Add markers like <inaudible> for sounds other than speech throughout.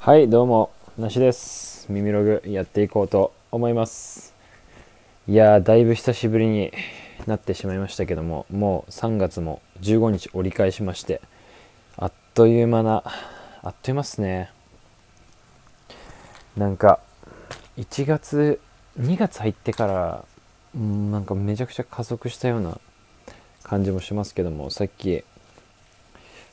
はいどうもなしです。耳ログやっていこうと思います。いやーだいぶ久しぶりになってしまいましたけどももう3月も15日折り返しましてあっという間なあっという間っすね。なんか1月2月入ってからうんなんかめちゃくちゃ加速したような感じもしますけどもさっき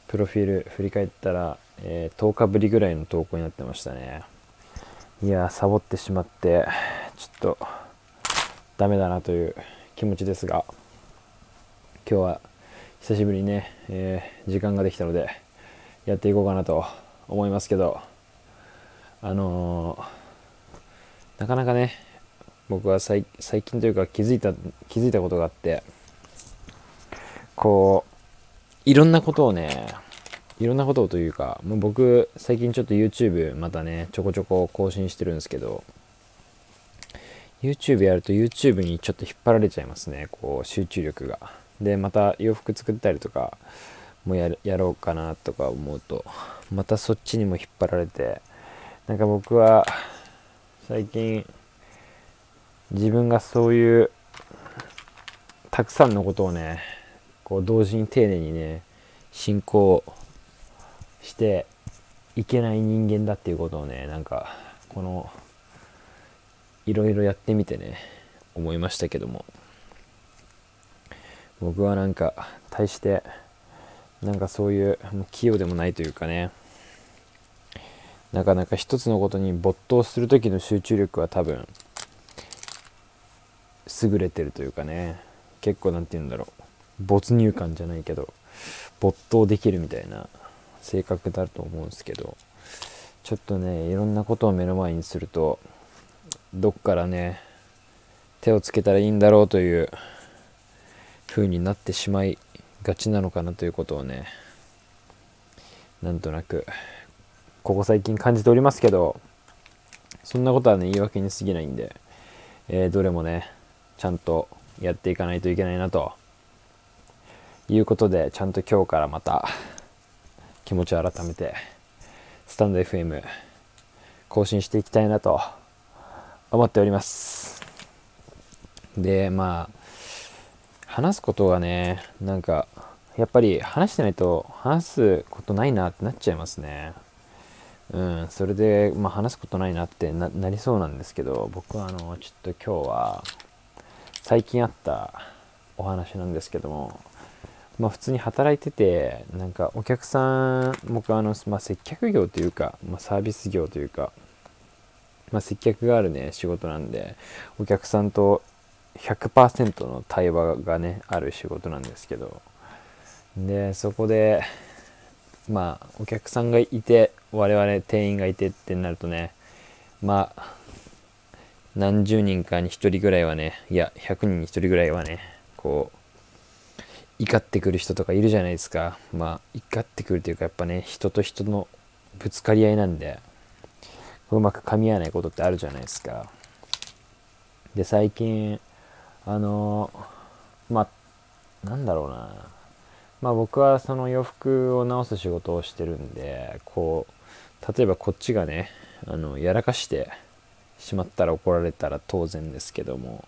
プロフィール振り返ったら、えー10日ぶりぐらいの投稿になってましたね。いやサボってしまってちょっとダメだなという気持ちですが今日は久しぶりにね、えー時間ができたのでやっていこうかなと思いますけどあのーなかなかね僕は最最近というか気づいた気づいたことがあってこういろんなことをねいろんなことをというかもう僕最近ちょっと YouTube またねちょこちょこ更新してるんですけど YouTube やると YouTube にちょっと引っ張られちゃいますねこう集中力が。でまた洋服作ったりとかもややろうかなとか思うとまたそっちにも引っ張られてなんか僕は最近自分がそういうたくさんのことをねこう同時に丁寧にね進行していけない人間だっていうことをねなんかこのいろいろやってみてね思いましたけども。僕はなんか対してなんかそういう器用でもないというかねなかなか一つのことに没頭する時の集中力は多分優れてるというかね結構なんて言うんだろう。没入感じゃないけど没頭できるみたいな性格だと思うんですけどちょっとねいろんなことを目の前にするとどっからね手をつけたらいいんだろうという風になってしまいがちなのかなということをねなんとなくここ最近感じておりますけどそんなことはね言い訳に過ぎないんで、えーどれもねちゃんとやっていかないといけないなということでちゃんと今日からまた気持ちを改めてスタンド FM 更新していきたいなと思っております。でまあ話すことがねなんかやっぱり話してないと話すことないなってなっちゃいますね。うんそれで、まあ、話すことないなってななりそうなんですけど僕はあのちょっと今日は最近あったお話なんですけどもまあ普通に働いててなんかお客さん僕あの、まあ、接客業というか、まあ、サービス業というか、まあ、接客があるね仕事なんでお客さんと100%の対話がねある仕事なんですけどでそこでまあお客さんがいて我々店員がいてってなるとねまあ何十人かに1人ぐらいはねいや100人に1人ぐらいはねこう怒ってくる人とかいるじゃないですか。まあ怒ってくるというかやっぱね人と人のぶつかり合いなんでうまく噛み合わないことってあるじゃないですか。で最近あのまあなんだろうな。まあ僕はその洋服を直す仕事をしてるんでこう例えばこっちがねあのやらかしてしまったら怒られたら当然ですけども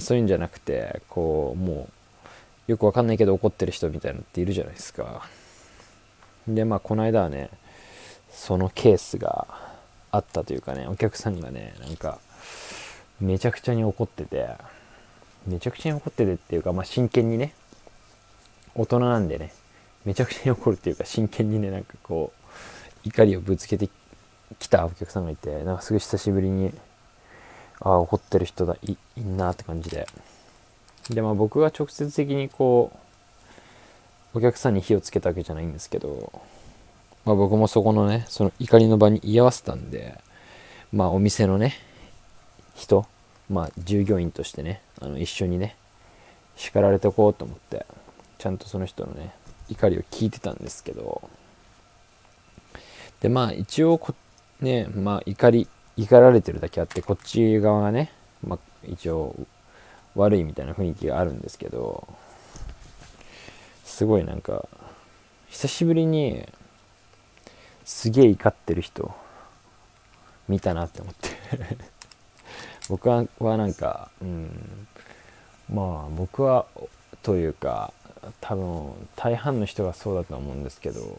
そういうんじゃなくてこうもうよくわかんないけど怒ってる人みたいなのっているじゃないですか。でまあこの間はねそのケースがあったというかねお客さんがねなんかめちゃくちゃに怒っててめちゃくちゃに怒っててっていうかまあ真剣にね大人なんでねめちゃくちゃに怒るっていうか真剣にねなんかこう怒りをぶつけてきたお客さんがいてなんかすごい久しぶりにああ怒ってる人だいいんなって感じで。でまあ僕が直接的にこうお客さんに火をつけたわけじゃないんですけど、まあ、僕もそこのねその怒りの場に居合わせたんでまあお店のね人まあ従業員としてねあの一緒にね叱られておこうと思ってちゃんとその人のね怒りを聞いてたんですけどでまあ一応こねまあ怒り怒られてるだけあってこっち側がね、まあ、一応悪いみたいな雰囲気があるんですけどすごいなんか久しぶりにすげえ怒ってる人見たなって思って。<laughs> 僕ははなんかうんまあ僕はというか多分大半の人がそうだと思うんですけど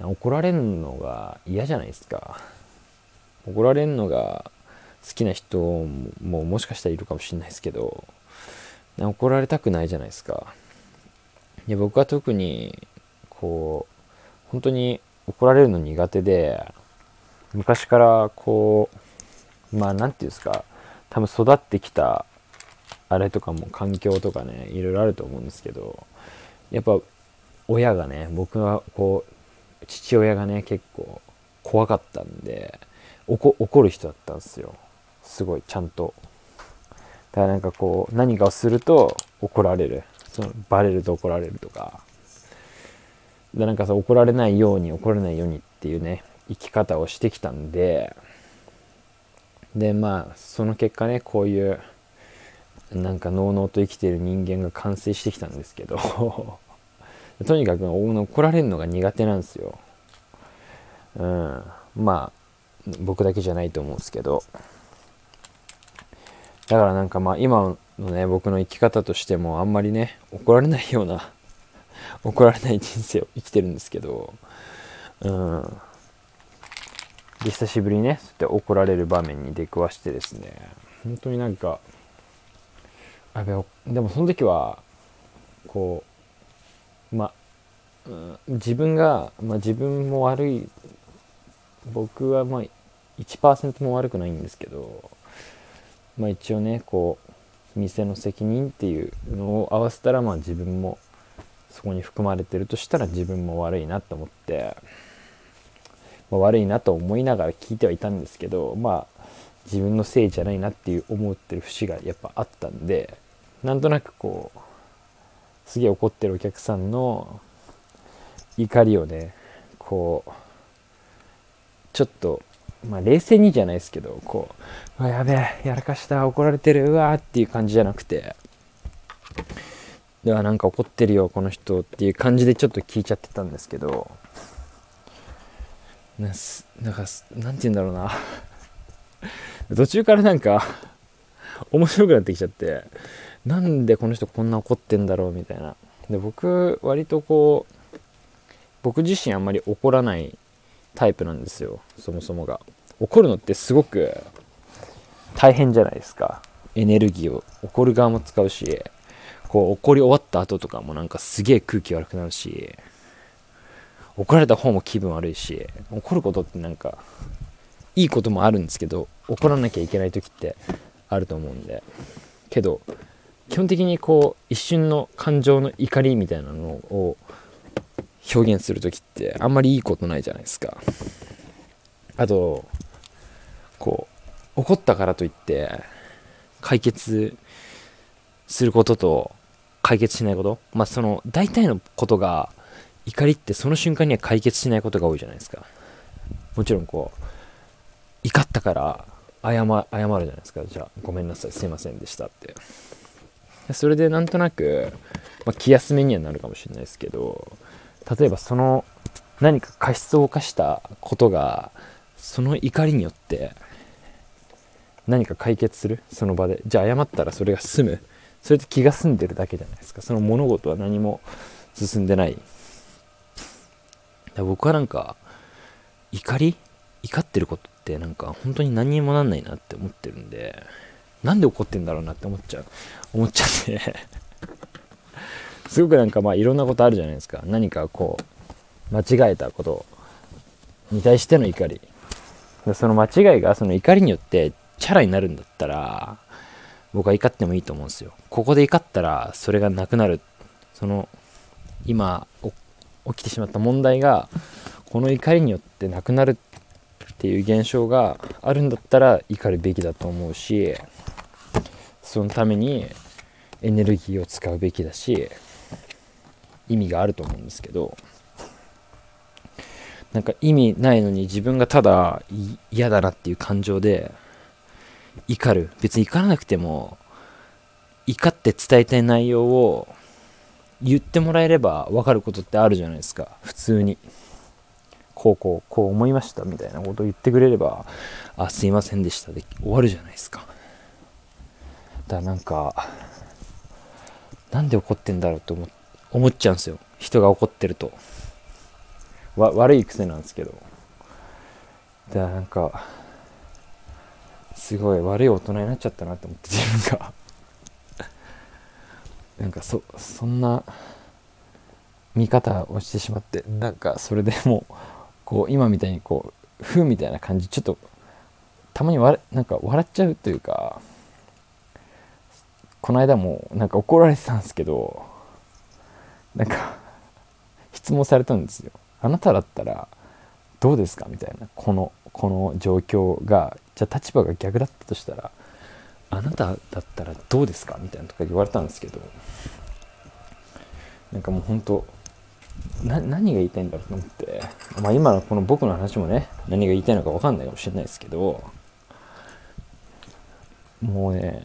怒られるのが嫌じゃないですか。怒られるのが好きな人ももしかしたらいるかもしれないですけど怒られたくないじゃないですか。で僕は特にこう本当に怒られるの苦手で昔からこうまあ何て言うんですか多分育ってきたあれとかも環境とかねいろいろあると思うんですけどやっぱ親がね僕はこう父親がね結構怖かったんで怒る人だったんですよ。すごいちゃんと。だからなんかこう何かをすると怒られる。そのバレると怒られるとか。でなんかさ怒られないように怒られないようにっていうね生き方をしてきたんで。でまあその結果ねこういうなんかのうのうと生きてる人間が完成してきたんですけど。<laughs> とにかく怒られるのが苦手なんですよ。うん。まあ僕だけじゃないと思うんですけど。だからなんかまあ今のね僕の生き方としてもあんまりね怒られないような <laughs> 怒られない人生を生きてるんですけどうん。で久しぶりにねそうやって怒られる場面に出くわしてですね本当になんかあべでもその時はこうまうん、自分が、まあ、自分も悪い僕はまあ1%も悪くないんですけどまあ一応ねこう店の責任っていうのを合わせたらまあ自分もそこに含まれてるとしたら自分も悪いなと思って、まあ、悪いなと思いながら聞いてはいたんですけどまあ自分のせいじゃないなっていう思ってる節がやっぱあったんでなんとなくこうすげえ怒ってるお客さんの怒りをねこうちょっとまあ冷静にじゃないですけどこううわやべえやらかした怒られてるうわーっていう感じじゃなくてではなんか怒ってるよこの人っていう感じでちょっと聞いちゃってたんですけどななんかなんて言うんだろうな。<laughs> 途中からなんか面白くなってきちゃってなんでこの人こんな怒ってんだろうみたいな。で僕割とこう僕自身あんまり怒らないタイプなんですよ。そもそもが。怒るのってすごく大変じゃないですか。エネルギーを。怒る側も使うしこう怒り終わった後とかもなんかすげえ空気悪くなるし怒られた方も気分悪いし怒ることってなんかいいこともあるんですけど怒らなきゃいけない時ってあると思うんで。けど基本的にこう一瞬の感情の怒りみたいなのを表現する時ってあんまりいいことないじゃないですか。あとこう怒ったからといって解決することと解決しないことまあその大体のことが怒りってその瞬間には解決しないことが多いじゃないですか。もちろんこう怒ったから謝謝るじゃないですか。じゃあごめんなさいすいませんでしたって。それでなんとなく、まあ、気休めにはなるかもしれないですけど例えばその何か過失を犯したことがその怒りによって何か解決する？その場で。じゃあ謝ったらそれが済む。それって気が済んでるだけじゃないですか。その物事は何も進んでない。僕はなんか怒り？怒ってることってなんか本当に何にもなんないなって思ってるんでなんで怒ってんだろうなって思っちゃう。思っちゃって。すごくなんかまあいろんなことあるじゃないですか何かこう間違えたことに対しての怒りその間違いがその怒りによってチャラになるんだったら僕は怒ってもいいと思うんですよ。ここで怒ったらそれがなくなる。その今起きてしまった問題がこの怒りによってなくなるっていう現象があるんだったら怒るべきだと思うしそのためにエネルギーを使うべきだし意味があると思うんですけどなんか意味ないのに自分がただ嫌だなっていう感情で怒る。別に怒らなくても怒って伝えたい内容を言ってもらえれば分かることってあるじゃないですか。普通に。こうこうこう思いましたみたいなことを言ってくれればあすいませんでしたで終わるじゃないですか。だからなんかなんで怒ってんだろうと思って思っちゃうんですよ。人が怒ってると。わ悪い癖なんですけど。だからなんかすごい悪い大人になっちゃったなと思って自分が。<laughs> なんかそそんな見方をしてしまってなんかそれでもうこう今みたいにこうふうみたいな感じちょっとたまにわなんか笑っちゃうというかこの間もなんか怒られてたんですけどなんか質問されたんですよ。あなただったらどうですか？みたいな。このこの状況がじゃあ立場が逆だったとしたらあなただったらどうですか？みたいなとか言われたんですけどなんかもう本当な何が言いたいんだろうと思って、まあ、今のこの僕の話もね何が言いたいのか分かんないかもしれないですけどもうね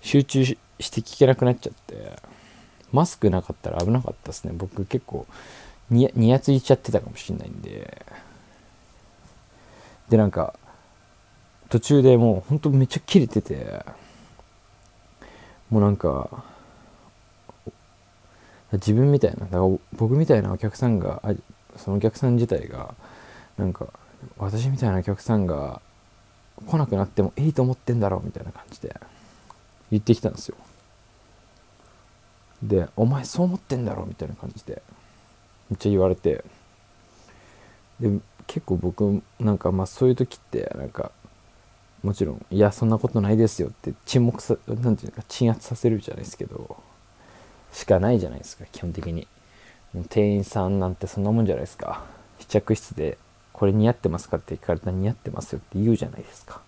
集中して聞けなくなっちゃってマスクなかったら危なかったですね。僕結構ににやついちゃってたかもしれないんで。でなんか途中でもうほんとめっちゃ切れててもうなんか自分みたいなだから僕みたいなお客さんがそのお客さん自体がなんか私みたいなお客さんが来なくなってもいいと思ってんだろうみたいな感じで言ってきたんですよ。で「お前そう思ってんだろ」みたいな感じでめっちゃ言われて。で結構僕なんかまあそういう時ってなんかもちろん「いやそんなことないですよ」って沈黙さなんていうか鎮圧させるじゃないですけどしかないじゃないですか基本的に。店員さんなんてそんなもんじゃないですか。試着室で「これ似合ってますか?」って聞かれたら「似合ってますよ」って言うじゃないですか。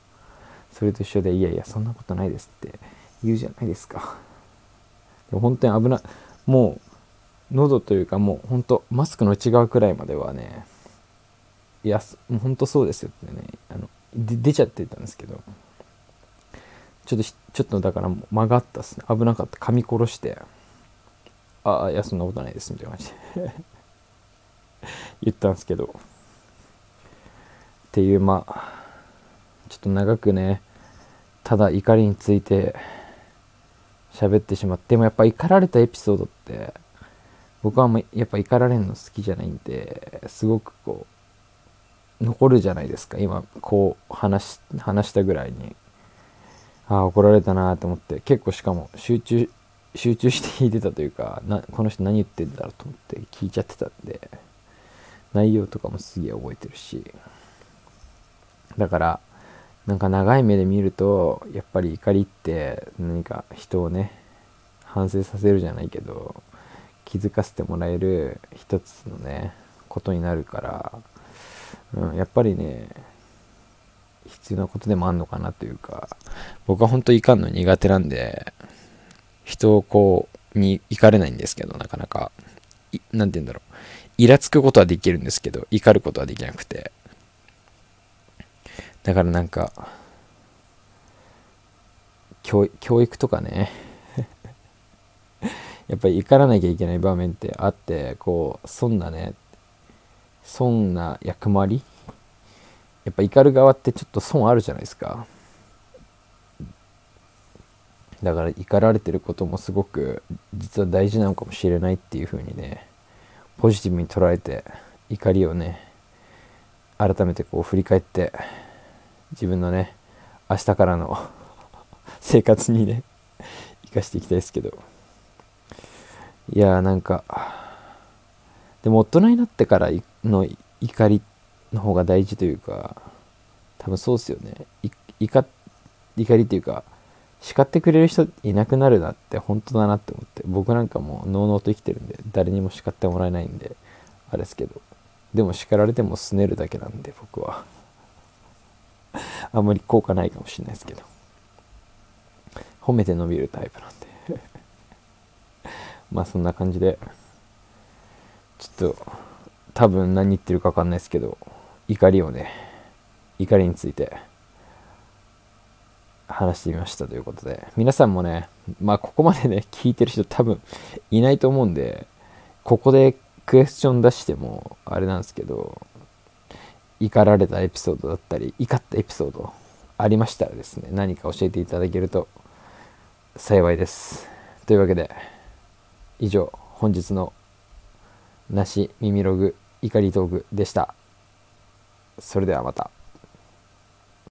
それと一緒で「いやいやそんなことないです」って言うじゃないですか。本当に危ない。もう喉というかもう本当マスクの内側くらいまではねいやもう本当そうですよってねあの出ちゃってたんですけどちょっとちょっとだから間がったっすね。危なかった。噛み殺してああいやそんなことないですみたいな感じで。<laughs> 言ったんですけど。っていうまあちょっと長くねただ怒りについて喋ってしまってでもやっぱ怒られたエピソードって僕はもうやっぱ怒られるの好きじゃないんですごくこう残るじゃないですか。今こう話話したぐらいに。ああ怒られたなと思って。結構しかも集中集中して聞いてたというかなこの人何言ってんだろうと思って聞いちゃってたんで内容とかもすげえ覚えてるし。だからなんか長い目で見るとやっぱり怒りって何か人をね反省させるじゃないけど気づかせてもらえる一つのねことになるから、うん、やっぱりね必要なことでもあんのかなというか僕は本当いかんの苦手なんで人をこうに怒れないんですけどなかなか。何て言うんだろう。イラつくことはできるんですけど怒ることはできなくて。だからなんか教育とかね。<laughs> やっぱり怒らなきゃいけない場面ってあってこうそんなねそんな役回り？やっぱ怒る側ってちょっと損あるじゃないですか。だから怒られてることもすごく実は大事なのかもしれないっていう風にねポジティブに捉えて怒りをね改めてこう振り返って自分のね明日からの <laughs> 生活にね生かしていきたいですけど。いやーなんかでも大人になってからの怒りの方が大事というか多分そうっすよね。怒怒りっていうか叱ってくれる人いなくなるなって本当だなって思って。僕なんかもうのうのうと生きてるんで誰にも叱ってもらえないんであれですけど。でも叱られてもすねるだけなんで僕は。<laughs> あんまり効果ないかもしれないですけど。褒めて伸びるタイプなんで。<laughs> まあそんな感じでちょっと多分何言ってるか分かんないですけど怒りをね怒りについて話してみましたということで、皆さんもね、まあここまでね、聞いてる人多分いないと思うんで、ここでクエスチョン出してもあれなんですけど怒られたエピソードだったり怒ったエピソードありましたらですね何か教えていただけると幸いですというわけで以上本日のなし耳ログ怒りトークでしたそれではまた。